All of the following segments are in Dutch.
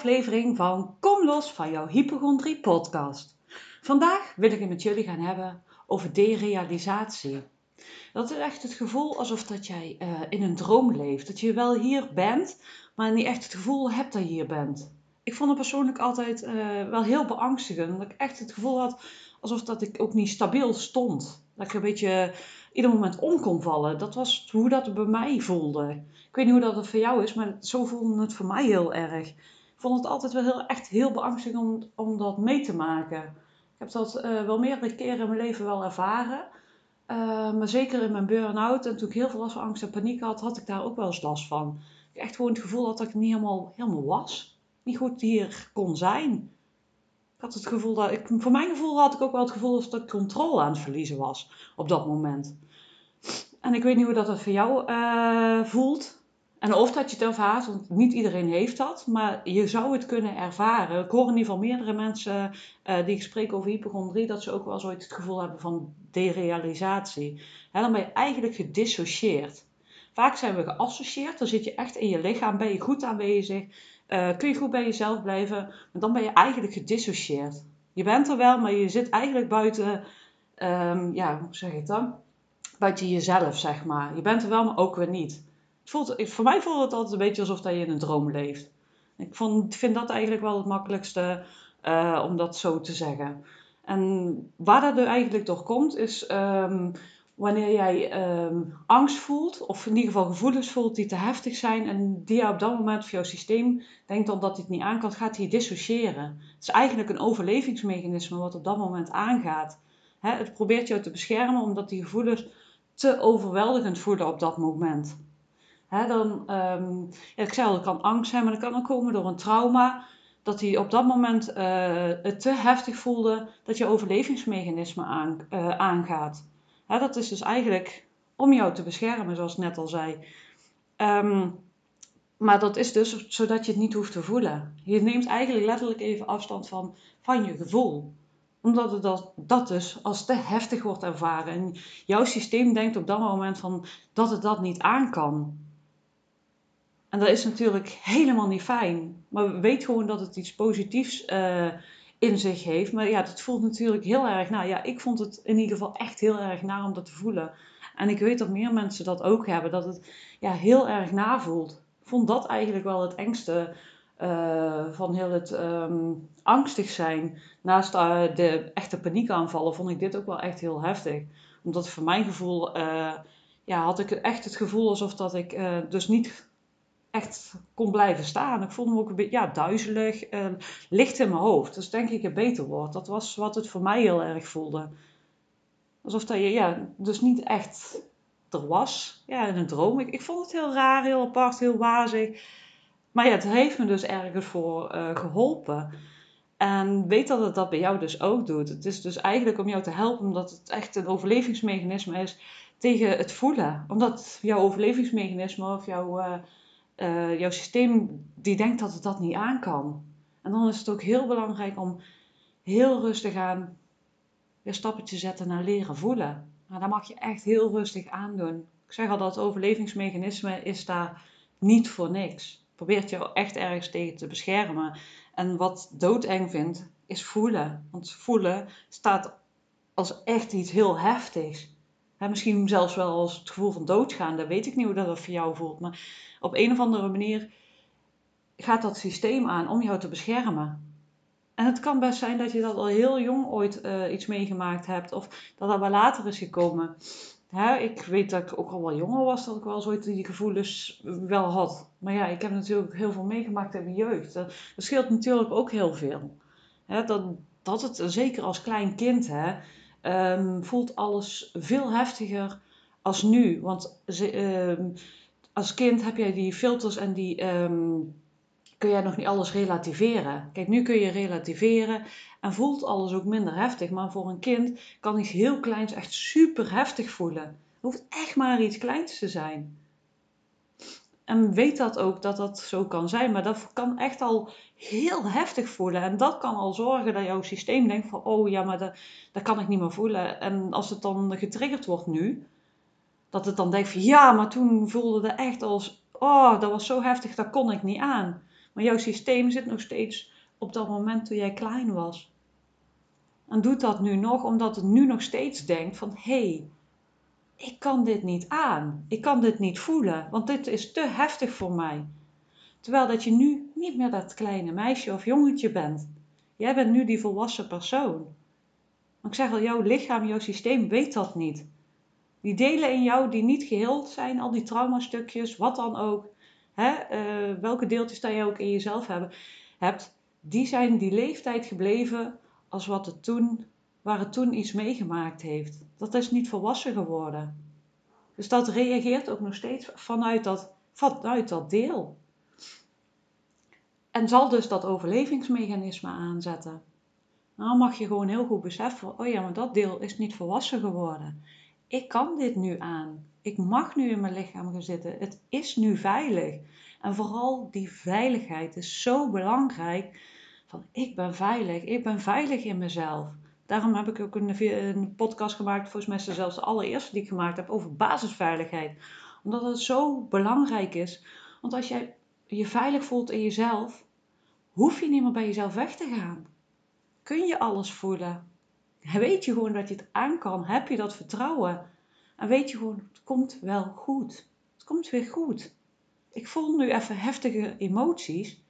aflevering van Kom los van jouw hypochondrie podcast. Vandaag wil ik het met jullie gaan hebben over derealisatie. Dat is echt het gevoel alsof dat jij uh, in een droom leeft. Dat je wel hier bent, maar niet echt het gevoel hebt dat je hier bent. Ik vond het persoonlijk altijd uh, wel heel beangstigend. Dat ik echt het gevoel had alsof dat ik ook niet stabiel stond. Dat ik een beetje ieder moment om kon vallen. Dat was hoe dat bij mij voelde. Ik weet niet hoe dat het voor jou is, maar zo voelde het voor mij heel erg. Vond het altijd wel heel, echt heel beangstigend om, om dat mee te maken. Ik heb dat uh, wel meerdere keren in mijn leven wel ervaren. Uh, maar zeker in mijn burn-out en toen ik heel veel last van angst en paniek had, had ik daar ook wel eens last van. Ik echt gewoon het gevoel dat ik niet helemaal, helemaal was. Niet goed hier kon zijn. Ik had het gevoel dat ik, voor mijn gevoel had ik ook wel het gevoel dat ik controle aan het verliezen was op dat moment. En ik weet niet hoe dat, dat voor jou uh, voelt. En of dat je het ervaart, want niet iedereen heeft dat, maar je zou het kunnen ervaren. Ik hoor in ieder geval meerdere mensen uh, die ik spreek over hypochondrie, dat ze ook wel zoiets het gevoel hebben van derealisatie. Dan ben je eigenlijk gedissocieerd. Vaak zijn we geassocieerd, dan zit je echt in je lichaam, ben je goed aanwezig, uh, kun je goed bij jezelf blijven, maar dan ben je eigenlijk gedissocieerd. Je bent er wel, maar je zit eigenlijk buiten, um, ja, hoe zeg ik dan? Buiten jezelf, zeg maar. Je bent er wel, maar ook weer niet voelt, voor mij voelt het altijd een beetje alsof dat je in een droom leeft. Ik vond, vind dat eigenlijk wel het makkelijkste uh, om dat zo te zeggen. En waar dat er eigenlijk door komt, is um, wanneer jij um, angst voelt, of in ieder geval gevoelens voelt die te heftig zijn en die op dat moment voor jouw systeem denkt dan dat hij het niet aan kan, gaat hij dissociëren. Het is eigenlijk een overlevingsmechanisme wat op dat moment aangaat. He, het probeert jou te beschermen omdat die gevoelens te overweldigend voelen op dat moment dan, ja, ik zei al, het kan angst zijn, maar dat kan ook komen door een trauma. Dat hij op dat moment uh, het te heftig voelde dat je overlevingsmechanisme aan, uh, aangaat. dat is dus eigenlijk om jou te beschermen, zoals ik net al zei. Um, maar dat is dus zodat je het niet hoeft te voelen. Je neemt eigenlijk letterlijk even afstand van, van je gevoel omdat het dat, dat dus als te heftig wordt ervaren. En jouw systeem denkt op dat moment van dat het dat niet aan kan. En dat is natuurlijk helemaal niet fijn. Maar weet gewoon dat het iets positiefs uh, in zich heeft. Maar ja, het voelt natuurlijk heel erg na. Ja, ik vond het in ieder geval echt heel erg na om dat te voelen. En ik weet dat meer mensen dat ook hebben. Dat het ja, heel erg navoelt. Ik vond dat eigenlijk wel het engste uh, van heel het um, angstig zijn. Naast uh, de echte paniekaanvallen vond ik dit ook wel echt heel heftig. Omdat voor mijn gevoel... ja, had ik echt het gevoel alsof dat ik dus niet echt kon blijven staan. Ik voelde me ook een beetje ja, duizelig, uh, licht in mijn hoofd. Dus denk ik het beter wordt. Dat was wat het voor mij heel erg voelde. Alsof dat je ja, dus niet echt er was. Ja, in een droom. Ik, vond het heel raar, heel apart, heel wazig. Maar ja, het heeft me dus ergens voor uh, geholpen. En weet dat het dat bij jou dus ook doet. Het is dus eigenlijk om jou te helpen, omdat het echt een overlevingsmechanisme is tegen het voelen. Omdat jouw overlevingsmechanisme of jouw... Uh, uh, jouw systeem die denkt dat het dat niet aan kan. En dan is het ook heel belangrijk om heel rustig aan weer te zetten naar leren voelen. Maar dat mag je echt heel rustig aandoen. Ik zeg al dat overlevingsmechanisme is daar niet voor niks. Probeert jou echt ergens tegen te beschermen. En wat doodeng vindt, is voelen. Want voelen staat als echt iets heel heftigs misschien zelfs wel als het gevoel van doodgaan. Dat weet ik niet hoe dat voor jou voelt. Maar op een of andere manier gaat dat systeem aan om jou te beschermen. En het kan best zijn dat je dat al heel jong ooit uh, iets meegemaakt hebt. Of dat dat wel later is gekomen. Hè, ik weet dat ik ook al wel jonger was, dat ik wel zoiets die gevoelens wel had. Maar ja, ik heb natuurlijk heel veel meegemaakt in mijn jeugd. Dat, scheelt natuurlijk ook heel veel. Hè, dat, dat het, zeker als klein kind, hè, um, voelt alles veel heftiger als nu. Want um, als kind heb jij die filters en die um, kun jij nog niet alles relativeren. Kijk, nu kun je relativeren en voelt alles ook minder heftig. Maar voor een kind kan iets heel kleins echt super heftig voelen. Het hoeft echt maar iets kleins te zijn. En weet dat ook dat dat zo kan zijn. Maar dat kan echt al heel heftig voelen. En dat kan al zorgen dat jouw systeem denkt van... Oh ja, maar dat, dat kan ik niet meer voelen. En als het dan getriggerd wordt nu... Dat het dan denkt van... Ja, maar toen voelde het echt als... Oh, dat was zo heftig, dat kon ik niet aan. Maar Maar jouw systeem zit nog steeds op dat moment toen jij klein was. En doet dat nu nog omdat het nu nog steeds denkt van hé, hey, ik kan dit niet aan. Ik kan dit niet voelen, want dit is te heftig voor mij. Terwijl dat je nu niet meer dat kleine meisje of jongetje bent. Jij bent nu die volwassen persoon. Maar ik zeg al, jouw lichaam, jouw systeem weet dat niet. Die delen in jou die niet geheeld zijn, al die traumastukjes, wat dan ook, hè, uh, welke deeltjes dat je ook in jezelf hebben, hebt, die zijn die leeftijd gebleven als wat het toen, waar het toen iets meegemaakt heeft. Dat is niet volwassen geworden. Dus dat reageert ook nog steeds vanuit dat, vanuit dat deel. En zal dus dat overlevingsmechanisme aanzetten. Nou mag je gewoon heel goed beseffen, oh ja, maar dat deel is niet volwassen geworden. Ik kan dit nu aan. Ik mag nu in mijn lichaam gaan zitten. Het is nu veilig. En vooral die veiligheid is zo belangrijk. Van ik ben veilig. Ik ben veilig in mezelf. Daarom heb ik ook een, podcast gemaakt, volgens mij zelfs de allereerste die ik gemaakt heb, over basisveiligheid. Omdat het zo belangrijk is. Want als jij je veilig voelt in jezelf, hoef je niet meer bij jezelf weg te gaan. Kun je alles voelen. Weet je gewoon dat je het aan kan. Heb je dat vertrouwen. En weet je gewoon, het komt wel goed. Het komt weer goed. Ik voel nu even heftige emoties,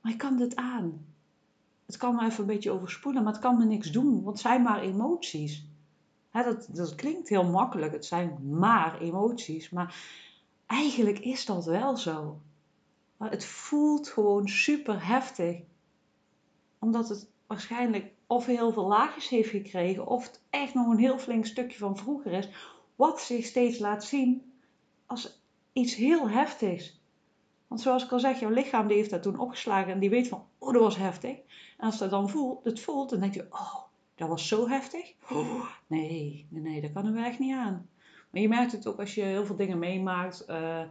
maar ik kan dit aan. Het kan me even een beetje overspoelen, maar het kan me niks doen, want het zijn maar emoties. dat, dat klinkt heel makkelijk, het zijn maar emoties, maar eigenlijk is dat wel zo. Het voelt gewoon super heftig. Omdat het waarschijnlijk of heel veel laagjes heeft gekregen, of het echt nog een heel flink stukje van vroeger is, wat zich steeds laat zien als iets heel heftigs. Want zoals ik al zeg, jouw lichaam die heeft dat toen opgeslagen en die weet van, oh, dat was heftig. En als dat dan voelt, het voelt, dan denk je, oh, dat was zo heftig. Oh, nee, nee, dat kan we echt niet aan. Maar je merkt het ook als je heel veel dingen meemaakt. Uh,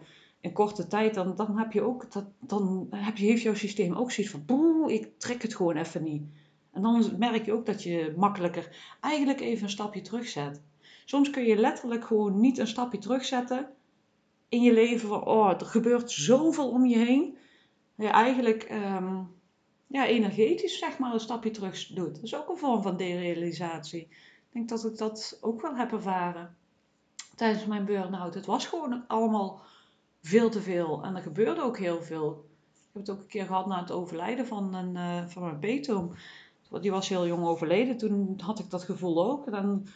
in korte tijd, dan, dan heb je ook, dat, dan heb je, heeft jouw systeem ook zoiets van, boe, ik trek het gewoon even niet. En dan merk je ook dat je makkelijker eigenlijk even een stapje terugzet. Soms kun je letterlijk gewoon niet een stapje terugzetten in je leven van, oh, er gebeurt zoveel om je heen. Dat je eigenlijk um, ja, energetisch zeg maar een stapje terug doet. Dat is ook een vorm van derealisatie. Ik denk dat ik dat ook wel heb ervaren tijdens mijn burn-out. Het was gewoon allemaal veel te veel. En er gebeurde ook heel veel. Ik heb het ook een keer gehad na het overlijden van, een, uh, van mijn beetoom. Die was heel jong overleden. Toen had ik dat gevoel ook. Dan,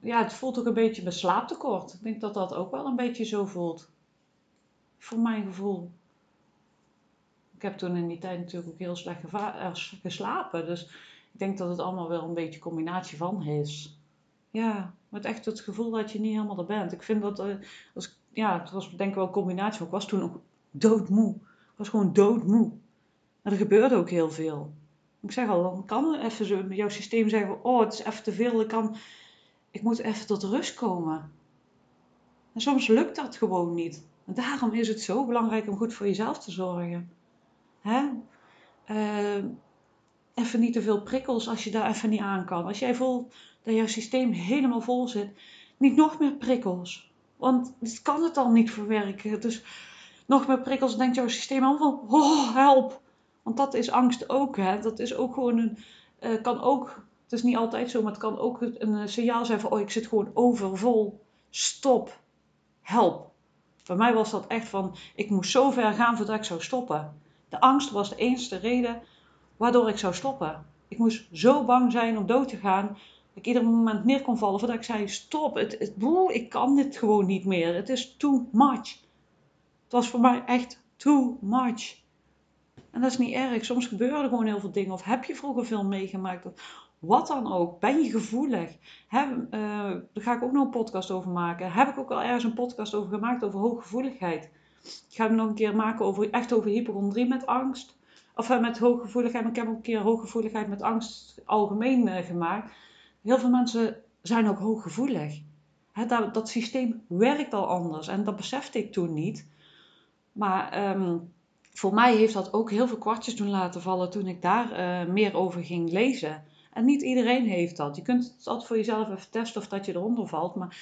ja, het voelt ook een beetje mijn slaaptekort. Ik denk dat dat ook wel een beetje zo voelt. Voor mijn gevoel. Ik heb toen in die tijd natuurlijk ook heel slecht eh, geslapen. Dus ik denk dat het allemaal wel een beetje combinatie van is. Ja, met echt het gevoel dat je niet helemaal er bent. Ik vind dat, als, ja, het was denk ik wel een combinatie. Maar ik was toen ook doodmoe. Ik was gewoon doodmoe. En er gebeurde ook heel veel. Ik zeg al, dan kan even zo jouw systeem zeggen: Oh, het is even te veel. Ik, kan, ik moet even tot rust komen. En soms lukt dat gewoon niet. Daarom is het zo belangrijk om goed voor jezelf te zorgen. Hè? Uh, even niet te veel prikkels als je daar even niet aan kan. Als jij voelt dat jouw systeem helemaal vol zit, niet nog meer prikkels. Want dit kan het al niet verwerken. Dus nog meer prikkels denkt jouw systeem al van, oh help. Want dat is angst ook. Hè? Dat is ook gewoon een, uh, kan ook, het is niet altijd zo, maar het kan ook een signaal zijn van, oh ik zit gewoon overvol. Stop. Help. Bij mij was dat echt van, ik moest zo ver gaan voordat ik zou stoppen. De angst was de enige reden waardoor ik zou stoppen. Ik moest zo bang zijn om dood te gaan, dat ik ieder moment neer kon vallen voordat ik zei, stop, het, het, ik kan dit gewoon niet meer. Het is too much. Het was voor mij echt too much. En dat is niet erg. Soms gebeuren er gewoon heel veel dingen. Of heb je vroeger veel meegemaakt. Wat dan ook. Ben je gevoelig? Uh, daar ga ik ook nog een podcast over maken. Heb ik ook al ergens een podcast over gemaakt over hooggevoeligheid. Ik ga hem nog een keer maken over, echt over hypochondrie met angst. Of uh, met hooggevoeligheid. Maar ik heb ook een keer hooggevoeligheid met angst algemeen uh, gemaakt. Heel veel mensen zijn ook hooggevoelig. Dat, dat systeem werkt al anders. En dat besefte ik toen niet. Maar... Um, voor mij heeft dat ook heel veel kwartjes doen laten vallen toen ik daar meer over ging lezen. En niet iedereen heeft dat. Je kunt het altijd voor jezelf even testen of dat je eronder valt. Maar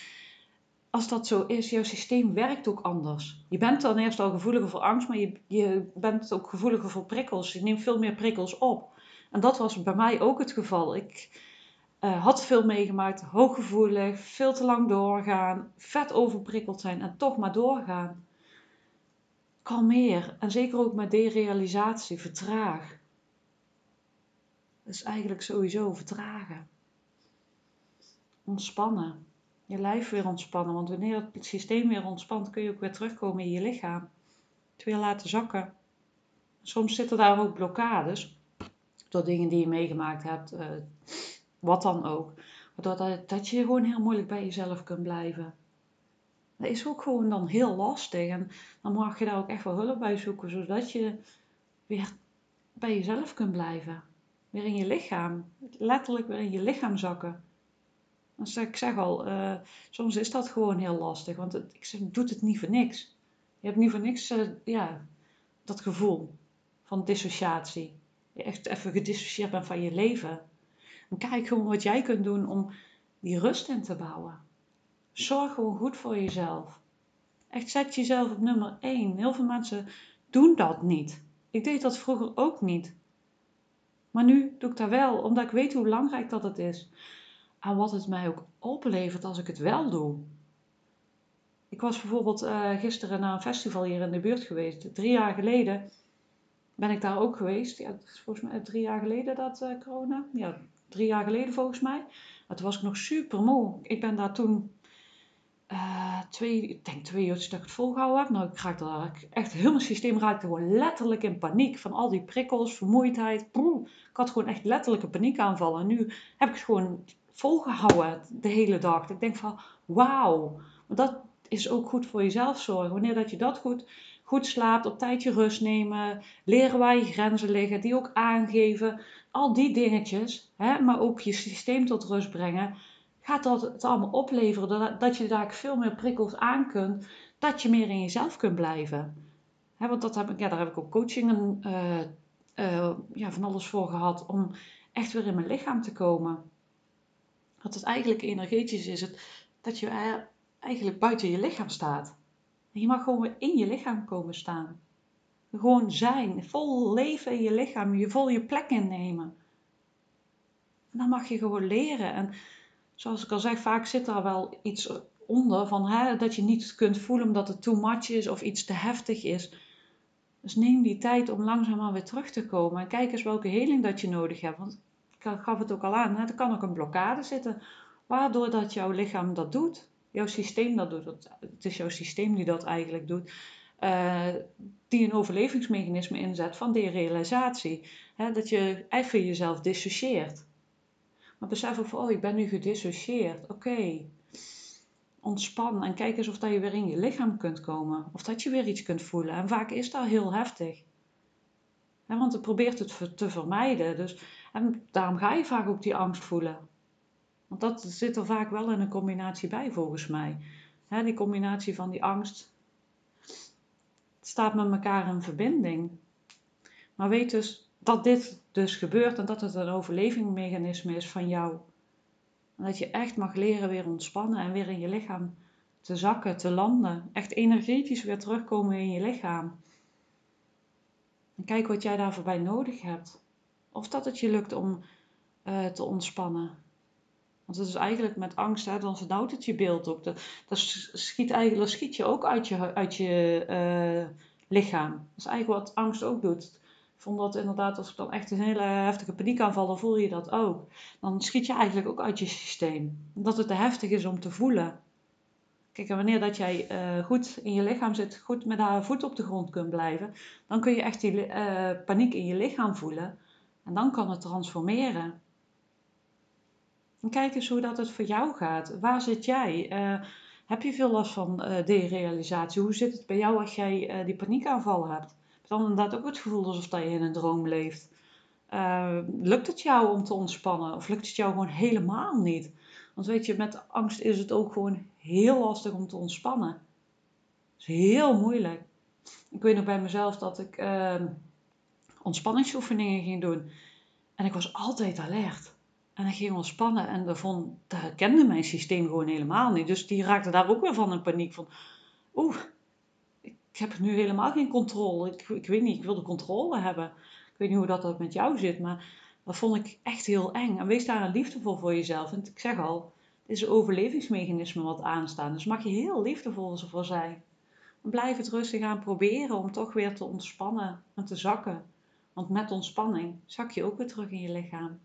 als dat zo is, jouw systeem werkt ook anders. Je bent dan eerst al gevoeliger voor angst, maar je, je bent ook gevoeliger voor prikkels. Je neemt veel meer prikkels op. En dat was bij mij ook het geval. Ik uh, had veel meegemaakt, hooggevoelig, veel te lang doorgaan, vet overprikkeld zijn en toch maar doorgaan. Kalmeer en zeker ook met derealisatie, vertraag. Is eigenlijk sowieso vertragen. Ontspannen. Je lijf weer ontspannen, want wanneer het systeem weer ontspant, kun je ook weer terugkomen in je lichaam. Het weer laten zakken. Soms zitten daar ook blokkades door dingen die je meegemaakt hebt. Uh, wat dan ook. Waardoor dat, je gewoon heel moeilijk bij jezelf kunt blijven. Dat is ook gewoon dan heel lastig. En dan mag je daar ook echt wel hulp bij zoeken, zodat je weer bij jezelf kunt blijven. Weer in je lichaam. Letterlijk weer in je lichaam zakken. Dus ik zeg al, uh, soms is dat gewoon heel lastig. Want het, ik zeg, doet het niet voor niks. Je hebt niet voor niks uh, ja, dat gevoel van dissociatie. Je echt even gedissocieerd bent van je leven. En kijk gewoon wat jij kunt doen om die rust in te bouwen. Zorg gewoon goed voor jezelf. Echt zet jezelf op nummer 1. Heel veel mensen doen dat niet. Ik deed dat vroeger ook niet. Maar nu doe ik dat wel, omdat ik weet hoe belangrijk dat het is. En wat het mij ook oplevert als ik het wel doe. Ik was bijvoorbeeld uh, gisteren naar een festival hier in de buurt geweest. Drie jaar geleden ben ik daar ook geweest. Ja, het is volgens mij drie jaar geleden dat uh, corona. Ja, drie jaar geleden volgens mij. Maar toen was ik nog super moe. Ik ben daar toen uh, twee, ik denk twee uur dat ik het volgehouden heb. Nou, ik raakte daar echt heel mijn systeem raakte gewoon letterlijk in paniek. Van al die prikkels, vermoeidheid. Ik had gewoon echt letterlijke paniekaanvallen. En nu heb ik het gewoon volgehouden de hele dag. Ik denk van, wauw. Dat is ook goed voor jezelf zorgen. Wanneer dat je dat goed goed slaapt, op tijd je rust nemen, leren waar je grenzen liggen, die ook aangeven. Al die dingetjes, hè, maar ook je systeem tot rust brengen, gaat dat het allemaal opleveren. Dat, je daar veel meer prikkels aan kunt, dat je meer in jezelf kunt blijven. Hè, want dat heb ik, ja, daar heb ik ook coachingen uh, uh, ja, van alles voor gehad om echt weer in mijn lichaam te komen. Dat het eigenlijk energetisch is, het, dat je eigenlijk buiten je lichaam staat. Je mag gewoon weer in je lichaam komen staan. Gewoon zijn, vol leven in je lichaam, je vol je plek innemen. En dan mag je gewoon leren. En zoals ik al zeg, vaak zit daar wel iets onder van dat je niet kunt voelen omdat het too much is of iets te heftig is. Dus neem die tijd om langzaamaan weer terug te komen. En kijk eens welke heling dat je nodig hebt. Want ik gaf het ook al aan, hè, er kan ook een blokkade zitten. Waardoor dat jouw lichaam dat doet jouw systeem dat doet. Het is jouw systeem die dat eigenlijk doet. Uh, die een overlevingsmechanisme inzet van derealisatie. Hè, dat je even jezelf dissocieert. Maar besef ook van, oh, ik ben nu gedissocieerd. Oké. Ontspan en kijk eens of dat je weer in je lichaam kunt komen. Of dat je weer iets kunt voelen. En vaak is dat heel heftig. Want het probeert het te vermijden. Dus, en daarom ga je vaak ook die angst voelen. Want dat zit er vaak wel in een combinatie bij, volgens mij. die combinatie van die angst staat met elkaar in verbinding. Maar weet dus dat dit dus gebeurt en dat het een overlevingsmechanisme is van jou. En dat je echt mag leren weer ontspannen en weer in je lichaam te zakken, te landen. Echt energetisch weer terugkomen in je lichaam. En kijk wat jij daarvoor bij nodig hebt. Of dat het je lukt om uh, te ontspannen. Want het is eigenlijk met angst, hè, dan vernauwt het je beeld ook. Dat, schiet, eigenlijk, schiet je ook uit je, uit je uh, lichaam. Dat is eigenlijk wat angst ook doet. Vond dat inderdaad, als ik dan echt een hele heftige paniekaanval, dan voel je dat ook. Dan schiet je eigenlijk ook uit je systeem. Omdat het te heftig is om te voelen. Kijk, en wanneer dat jij uh, goed in je lichaam zit, goed met haar voet op de grond kunt blijven, dan kun je echt die uh, paniek in je lichaam voelen. En dan kan het transformeren. En kijk eens hoe dat het voor jou gaat. Waar zit jij? Uh, heb je veel last van derealisatie? Hoe zit het bij jou als jij die paniekaanval hebt? Dan inderdaad ook het gevoel alsof dat je in een droom leeft? lukt het jou om te ontspannen? Of lukt het jou gewoon helemaal niet? Want weet je, met angst is het ook gewoon heel lastig om te ontspannen. Het is heel moeilijk. Ik weet nog bij mezelf dat ik ehm, ontspanningsoefeningen ging doen. En ik was altijd alert En dat ging ontspannen en vond, dat herkende mijn systeem gewoon helemaal niet. Dus die raakte daar ook weer van in paniek. Van, oeh, ik heb nu helemaal geen controle. Ik, ik weet niet, ik wil de controle hebben. Ik weet niet hoe dat, dat met jou zit, maar dat vond ik echt heel eng. En wees daar liefdevol voor jezelf. En ik zeg al, het is een overlevingsmechanisme wat aanstaan. Dus mag je heel liefdevol voor zijn. En blijf het rustig aan proberen om toch weer te ontspannen en te zakken. Want met ontspanning zak je ook weer terug in je lichaam.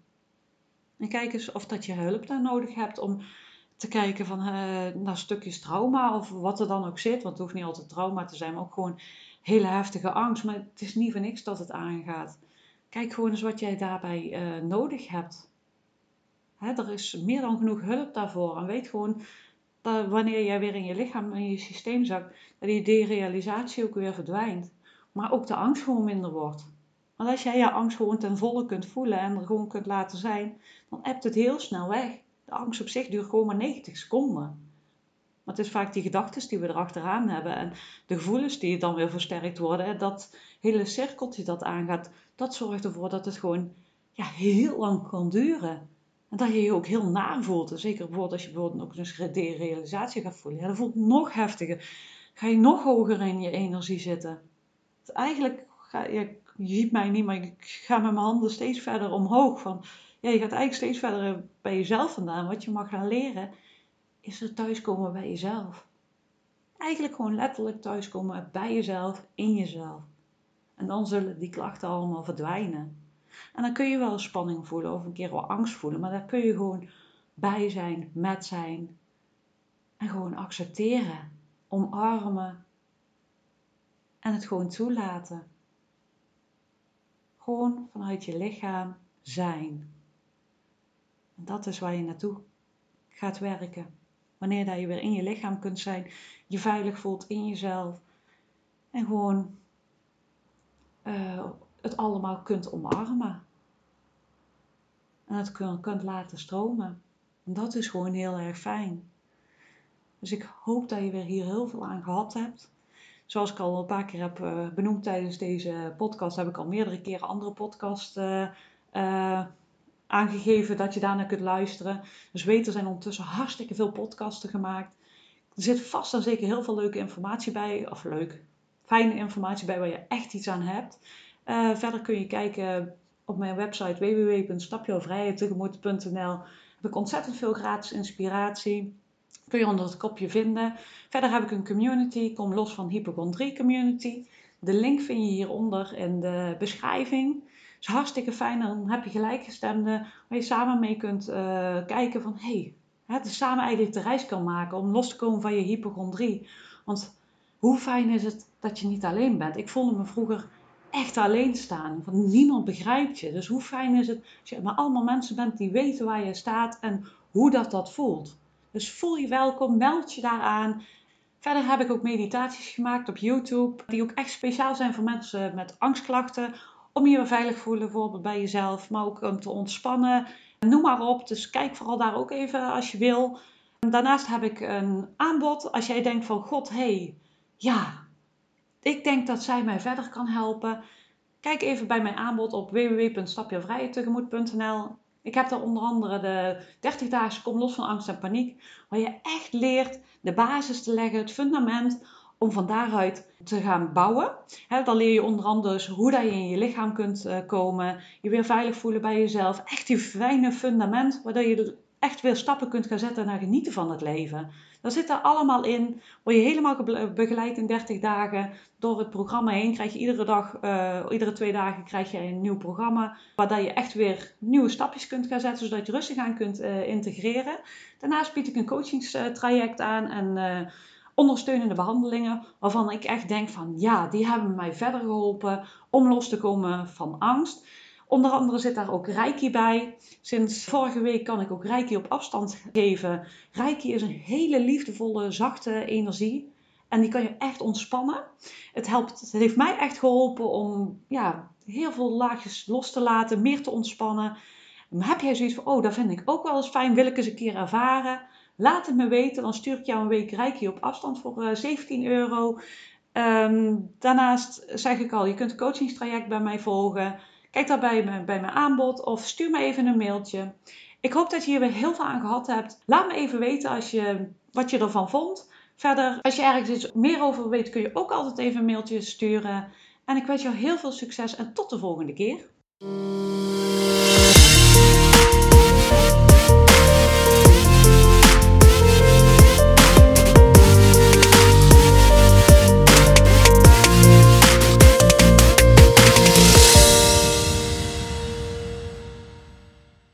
En kijk eens of dat je hulp daar nodig hebt om te kijken van, uh, naar stukjes trauma of wat er dan ook zit. Want het hoeft niet altijd trauma te zijn, maar ook gewoon hele heftige angst. Maar het is niet voor niks dat het aangaat. Kijk gewoon eens wat jij daarbij uh, nodig hebt. Hè, er is meer dan genoeg hulp daarvoor. En weet gewoon dat wanneer jij weer in je lichaam en je systeem zakt, dat die derealisatie ook weer verdwijnt. Maar ook de angst gewoon minder wordt. Want als jij je angst gewoon ten volle kunt voelen en er gewoon kunt laten zijn, dan hebt het heel snel weg. Angst op zich duurt gewoon maar 90 seconden. Maar het is vaak die gedachten die we erachteraan hebben en de gevoelens die dan weer versterkt worden. Dat hele cirkeltje dat aangaat, dat zorgt ervoor dat het gewoon ja, heel lang kan duren. En dat je je ook heel na voelt. En zeker bijvoorbeeld als je bijvoorbeeld ook een derealisatie gaat voelen. Ja, dat voelt nog heftiger. Ga je nog hoger in je energie zitten. Eigenlijk, ga, je ziet mij niet, maar ik ga met mijn handen steeds verder omhoog. Van, ja, je gaat eigenlijk steeds verder bij jezelf vandaan. Wat je mag gaan leren, is er thuiskomen bij jezelf. Eigenlijk gewoon letterlijk thuiskomen bij jezelf, in jezelf. En dan zullen die klachten allemaal verdwijnen. En dan kun je wel spanning voelen of een keer wel angst voelen, maar daar kun je gewoon bij zijn, met zijn. En gewoon accepteren, omarmen en het gewoon toelaten. Gewoon vanuit je lichaam zijn. Dat is waar je naartoe gaat werken. Wanneer dat je weer in je lichaam kunt zijn, je veilig voelt in jezelf. En gewoon uh, het allemaal kunt omarmen. En het kunt laten stromen. En dat is gewoon heel erg fijn. Dus ik hoop dat je weer hier heel veel aan gehad hebt. Zoals ik al een paar keer heb eh, benoemd tijdens deze podcast, heb ik al meerdere keren andere podcasts uh, aangegeven dat je daarna kunt luisteren. Dus weet, er zijn ondertussen hartstikke veel podcasten gemaakt. Er zit vast en zeker heel veel leuke informatie bij, of leuk, fijne informatie bij waar je echt iets aan hebt. Uh, verder kun je kijken op mijn website www.stapjouwvrijheidtegemoet.nl. Heb ik ontzettend veel gratis inspiratie. Kun je onder het kopje vinden. Verder heb ik een community, kom los van hypochondrie community. De link vind je hieronder in de beschrijving is hartstikke fijn. Dan heb je gelijkgestemden waar je samen mee kunt uh, kijken van hey, samen eigenlijk de reis kan maken om los te komen van je hypochondrie. Want hoe fijn is het dat je niet alleen bent? Ik voelde me vroeger echt alleen staan. Van niemand begrijpt je. Dus hoe fijn is het als je met allemaal mensen bent die weten waar je staat en hoe dat dat voelt. Dus voel je welkom, meld je daaraan. Verder heb ik ook meditaties gemaakt op YouTube, die ook echt speciaal zijn voor mensen met angstklachten om je veilig te voelen, bijvoorbeeld bij jezelf, maar ook om te ontspannen. Noem maar op. Dus kijk vooral daar ook even als je wil. Daarnaast heb ik een aanbod. Als jij denkt van God, hé, hey, ja, ik denk dat zij mij verder kan helpen. Kijk even bij mijn aanbod op www.stapjevrijetegemoet.nl. Ik heb daar onder andere de 30 dagen Kom los van angst en paniek. Waar je echt leert de basis te leggen, het fundament om van daaruit te gaan bouwen. dan leer je onder andere dus hoe dat je in je lichaam kunt uh, komen, je weer veilig voelen bij jezelf. Echt die fijne fundament, waardoor je echt weer stappen kunt gaan zetten naar genieten van het leven. Dat zit er allemaal in. Word je helemaal begeleid in 30 dagen. Door het programma heen krijg je iedere dag, uh, iedere twee dagen krijg je een nieuw programma. Waar je echt weer nieuwe stapjes kunt gaan zetten, zodat je rustig aan kunt uh, integreren. Daarnaast bied ik een coachingstraject aan en ondersteunende behandelingen waarvan ik echt denk van ja, die hebben mij verder geholpen om los te komen van angst. Onder andere zit daar ook Reiki bij. Sinds vorige week kan ik ook Reiki op afstand geven. Reiki is een hele liefdevolle, zachte energie. En die kan je echt ontspannen. Het, helpt, het heeft mij echt geholpen om ja, heel veel laagjes los te laten, meer te ontspannen. Heb jij zoiets van, oh, dat vind ik ook wel eens fijn, wil ik eens een keer ervaren? Laat het me weten, dan stuur ik jou een week Reiki op afstand voor 17 eh, euro. Ehm, daarnaast zeg ik al, je kunt een coachingstraject bij mij volgen. Kijk dan bij, bij mijn aanbod of stuur me even een mailtje. Ik hoop dat je hier weer heel veel aan gehad hebt. Laat me even weten als je, wat je ervan vond. Verder, als je ergens iets meer over weet, kun je ook altijd even een mailtje sturen. En ik wens jou heel veel succes en tot de volgende keer.